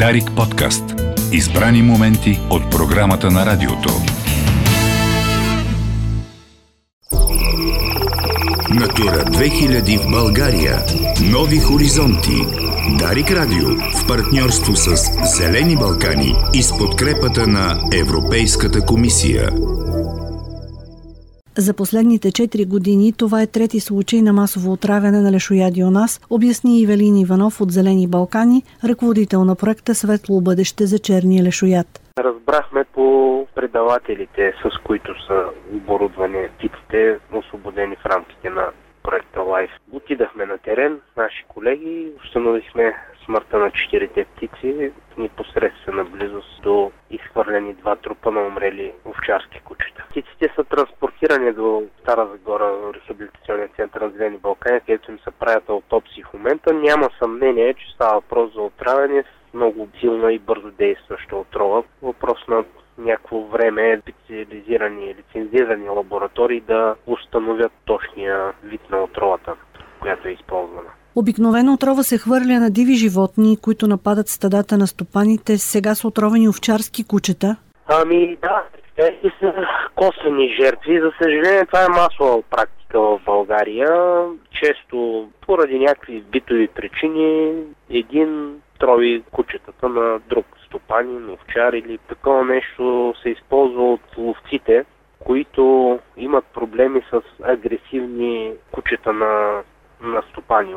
Дарик подкаст. Избрани моменти от програмата на радиото. Натура 2000 в България. Нови хоризонти. Дарик Радио в партньорство с Зелени Балкани и с подкрепата на Европейската комисия. За последните 4 години това е трети случай на масово отравяне на лешояди у нас, обясни Ивелин Иванов от Зелени Балкани, ръководител на проекта Светло бъдеще за черния лешояд. Разбрахме по предавателите, с които са оборудвани птиците, освободени в рамките на проекта Лайф. Отидахме на терен, наши колеги, установихме смъртта на четирите птици непосредствена близост до изхвърлени два трупа на умрели овчарски кучета. Птиците са транспортирани до Стара Загора, рехабилитационния център на Зелени Балкани, където им се правят аутопсии в момента. Няма съмнение, че става въпрос за отравяне с много силна и бързо действаща отрова. Въпрос на някакво време специализирани, лицензирани лаборатории да установят точния вид на отровата, която е използвана. Обикновено отрова се хвърля на диви животни, които нападат стадата на стопаните. Сега са отровени овчарски кучета. Ами да, тези са косвени жертви. За съжаление това е масова практика в България. Често поради някакви битови причини един трови кучетата на друг стопанин, овчар или такова нещо се използва от ловците, които имат проблеми с агресивни кучета на, на стопани.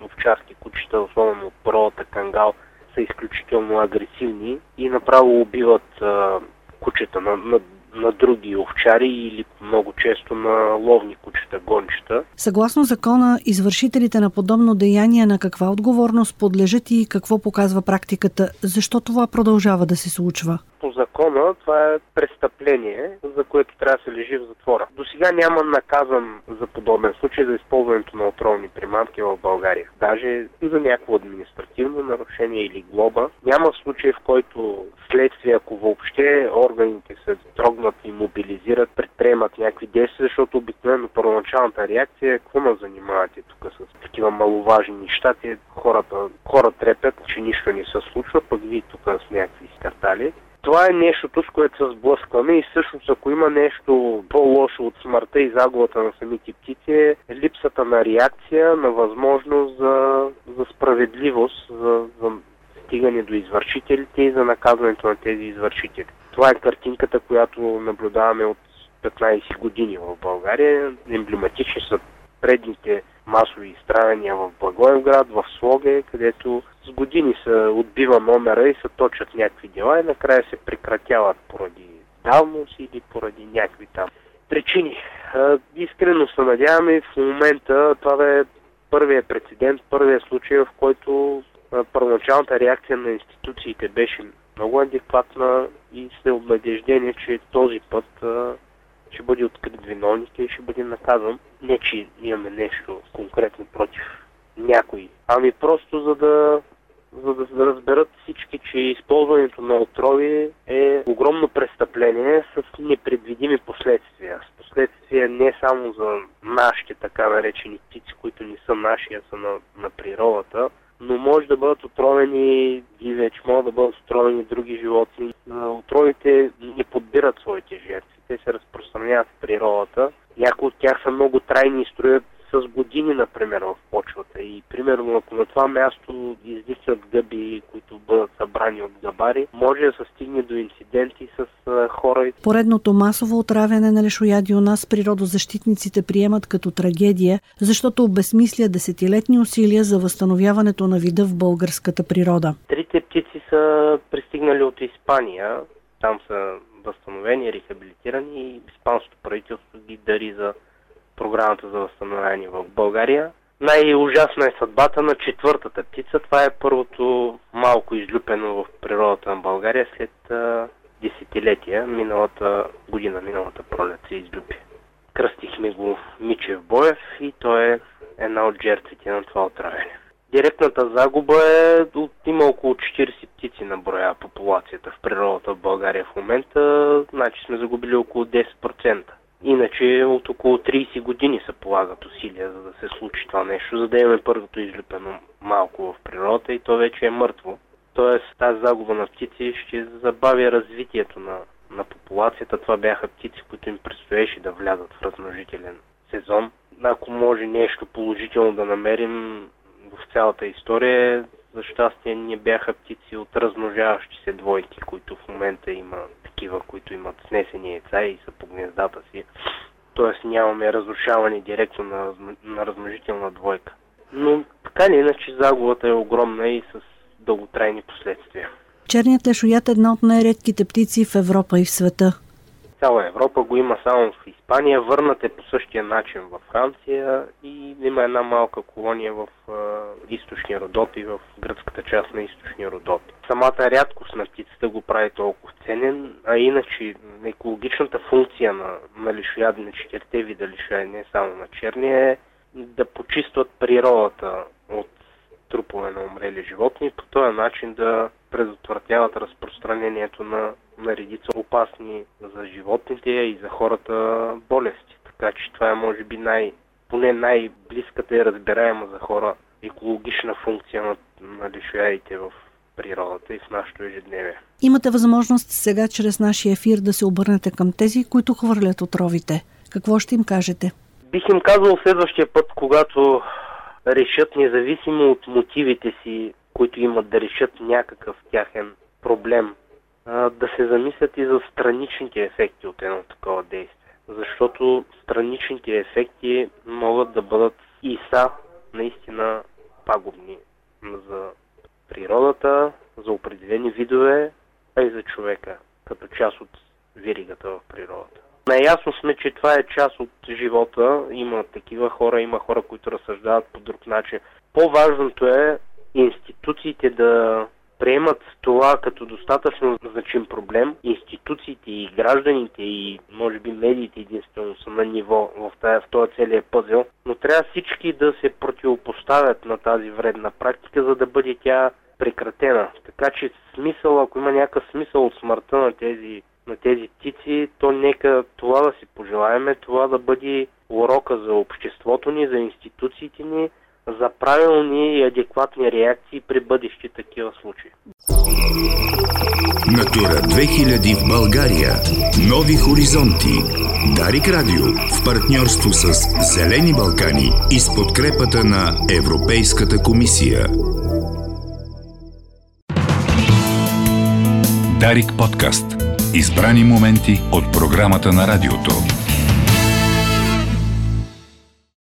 Овчарски кучета, особено от породата кангал, са изключително агресивни и направо убиват а, кучета на, на на други овчари или много често на ловни кучета, гончета. Съгласно закона, извършителите на подобно деяние на каква отговорност подлежат и какво показва практиката? Защо това продължава да се случва? По закона това е престъпление, за което трябва да се лежи в затвора. До сега няма наказан за подобен случай за използването на отровни примамки в България. Даже за някакво административно нарушение или глоба. Няма случай, в който следствие, ако въобще органите се трогнат и мобилизират, предприемат някакви действия, защото обикновено първоначалната реакция е какво ме занимавате тук с такива маловажни неща. Хората, хора трепят, че нищо не се случва, пък вие тук с някакви скартали. Това е нещото, с което се сблъскваме и всъщност ако има нещо по-лошо от смъртта и загубата на самите птици е липсата на реакция, на възможност за, за справедливост, за, за стигане до извършителите и за наказването на тези извършители. Това е картинката, която наблюдаваме от 15 години в България. Емблематични са предните масови изстрадания в Благоевград, в Слоге, където с години се отбива номера и се точат някакви дела и накрая се прекратяват поради давност или поради някакви там причини. Искрено се надяваме в момента това да е първият прецедент, първият случай, в който първоначалната реакция на институциите беше много адекватна и сте обнадеждени, че този път ще бъде открит виновник и ще бъде наказан. Не, че имаме нещо конкретно против някой, ами просто за да, за да разберат всички, че използването на отрови е огромно престъпление с непредвидими последствия. С последствия не само за нашите така наречени птици, които не са наши, а са на, на природата, но може да бъдат отровени дивеч, могат да бъдат отровени други животни. Отровите не подбират своите жертви те се разпространяват в природата. Някои от тях са много трайни и строят с години, например, в почвата. И примерно, ако на това място издихат гъби, които бъдат събрани от габари, може да се стигне до инциденти с хора. Поредното масово отравяне на лешояди у нас природозащитниците приемат като трагедия, защото обезмисля десетилетни усилия за възстановяването на вида в българската природа. Трите птици са пристигнали от Испания. Там са възстановени, рехабилитирани и испанското правителство ги дари за програмата за възстановяване в България. Най-ужасна е съдбата на четвъртата птица. Това е първото малко излюпено в природата на България след а, десетилетия. Миналата година, миналата пролет се излюпи. Кръстихме го Мичев Боев и той е една от жертвите на това отравяне. Директната загуба е от има около 40 птици на броя популацията в природата в България в момента, значи сме загубили около 10%. Иначе от около 30 години се полагат усилия за да се случи това нещо, за да имаме първото излюпено малко в природата и то вече е мъртво. Тоест тази загуба на птици ще забави развитието на, на популацията. Това бяха птици, които им предстоеше да влязат в размножителен сезон. Ако може нещо положително да намерим в цялата история, за щастие не бяха птици от размножаващи се двойки, които в момента има такива, които имат снесени яйца и са по гнездата си. Тоест нямаме разрушаване директно на, на размножителна двойка. Но така или иначе загубата е огромна и с дълготрайни последствия. Черният лешоят е една от най-редките птици в Европа и в света. Цяла Европа го има само в Испания, върнат е по същия начин във Франция и има една малка колония в източния Родопи, в гръцката част на източния Родопи. Самата рядкост на птицата го прави толкова ценен, а иначе екологичната функция на, на лишояди, на четирите вида лишояди, не само на черния, е да почистват природата от трупове на умрели животни по този начин да предотвратяват разпространението на, на редица опасни за животните и за хората болести. Така че това е може би най, поне най-близката и разбираема за хора екологична функция на, на лишоядите в природата и в нашето ежедневие. Имате възможност сега чрез нашия ефир да се обърнете към тези, които хвърлят отровите. Какво ще им кажете? Бих им казал следващия път, когато решат независимо от мотивите си, които имат да решат някакъв тяхен проблем, да се замислят и за страничните ефекти от едно такова действие. Защото страничните ефекти могат да бъдат и са наистина пагубни за природата, за определени видове, а и за човека, като част от виригата в природата. Наясно сме, че това е част от живота. Има такива хора, има хора, които разсъждават по друг начин. По-важното е институциите да приемат това като достатъчно значим проблем. Институциите и гражданите и може би медиите единствено са на ниво в, тая, в този целия пъзел, но трябва всички да се противопоставят на тази вредна практика, за да бъде тя прекратена. Така че смисъл, ако има някакъв смисъл от смъртта на тези на тези птици, то нека това да си пожелаеме, това да бъде урока за обществото ни, за институциите ни, за правилни и адекватни реакции при бъдещи такива случаи. Натура 2000 в България. Нови хоризонти. Дарик Радио в партньорство с Зелени Балкани и с подкрепата на Европейската комисия. Дарик подкаст. Избрани моменти от програмата на радиото.